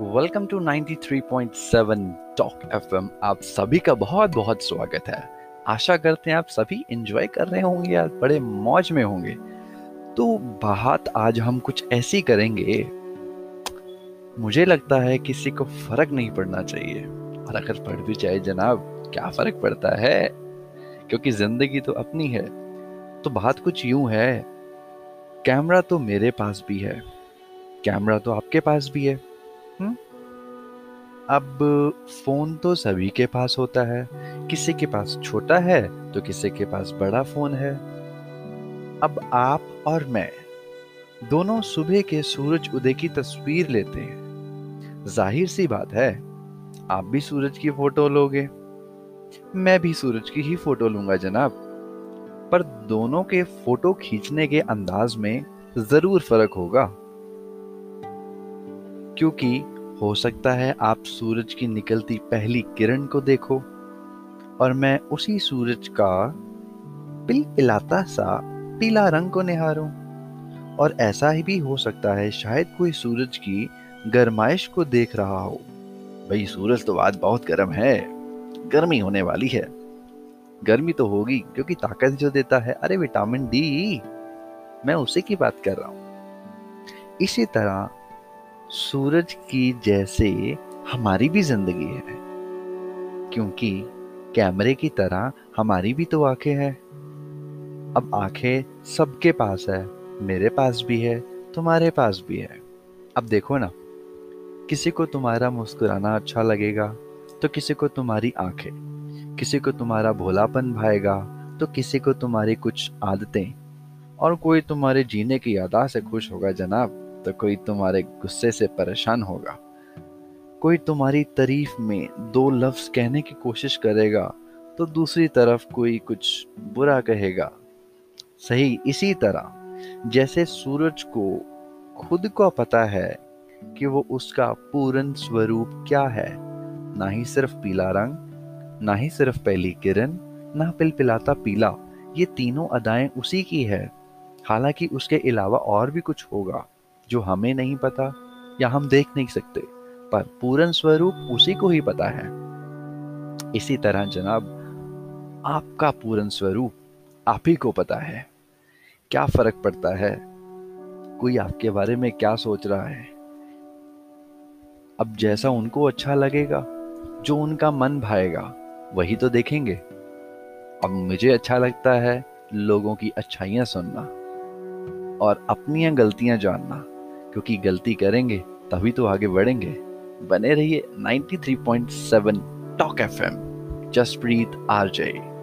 Welcome to 93.7 talk FM आप सभी का बहुत बहुत स्वागत है। आशा करते हैं आप सभी एंजॉय कर रहे होंगे या बड़े मौज में होंगे। तो बात आज हम कुछ ऐसी करेंगे, मुझे लगता है किसी को फ़र्क नहीं पड़ना चाहिए। और अगर पड़ भी जाए जनाब, क्या फ़र्क पड़ता है? क्योंकि ज़िंदगी तो अपनी है। तो बात कुछ यूँ है, कैमरा तो मेरे पास भी है। कैमरा तो आपके पास भी है। हुँ? अब फ़ोन तो सभी के पास होता है। किसी के पास छोटा है तो किसी के पास बड़ा फ़ोन है। अब आप और मैं दोनों सुबह के सूरज उदय की तस्वीर लेते हैं। ज़ाहिर सी बात है, आप भी सूरज की फ़ोटो लोगे। मैं भी सूरज की ही फ़ोटो लूँगा, जनाब। पर दोनों के फ़ोटो खींचने के अंदाज में ज़रूर फ़र्क होगा। क्योंकि हो सकता है आप सूरज की निकलती पहली किरण को देखो, और मैं उसी सूरज का पिल पिलाता सा पीला रंग को निहारूं। और ऐसा ही भी हो सकता है शायद कोई सूरज की गर्माइश को देख रहा हो। भाई, सूरज तो आज बहुत गर्म है। गर्मी होने वाली है। गर्मी तो होगी, क्योंकि ताकत जो देता है। अरे, विटामिन डी! मैं उसी की बात कर रहा हूँ। इसी तरह सूरज की जैसे हमारी भी ज़िंदगी है। क्योंकि कैमरे की तरह हमारी भी तो आँखें हैं। अब आँखें सबके पास है, मेरे पास भी है, तुम्हारे पास भी है। अब देखो ना, किसी को तुम्हारा मुस्कुराना अच्छा लगेगा तो किसी को तुम्हारी आँखें। किसी को तुम्हारा भोलापन भाएगा तो किसी को तुम्हारी कुछ आदतें। और कोई तुम्हारे जीने की यादा से खुश होगा, जनाब। तो कोई तुम्हारे गुस्से से परेशान होगा। कोई तुम्हारी तारीफ़ में दो लफ्ज कहने की कोशिश करेगा तो दूसरी तरफ़ कोई कुछ बुरा कहेगा। सही इसी तरह, जैसे सूरज को खुद को पता है कि वो उसका पूर्ण स्वरूप क्या है, ना ही सिर्फ़ पीला रंग, ना ही सिर्फ़ पहली किरण, ना पिल पिलाता पीला, ये तीनों अदाएँ उसी की है। हालाँकि उसके अलावा और भी कुछ होगा। जो हमें नहीं पता या हम देख नहीं सकते, पर पूर्ण स्वरूप उसी को ही पता है। इसी तरह जनाब, आपका पूर्ण स्वरूप आप ही को पता है। क्या फ़र्क पड़ता है? कोई आपके बारे में क्या सोच रहा है? अब जैसा उनको अच्छा लगेगा, जो उनका मन भाएगा, वही तो देखेंगे। अब मुझे अच्छा लगता है लोगों की अच्छाइयाँ सुनना और अपनी गलतियाँ जानना। क्योंकि गलती करेंगे तभी तो आगे बढ़ेंगे। बने रहिए 93.7 टॉक एफएम जसप्रीत आरजे।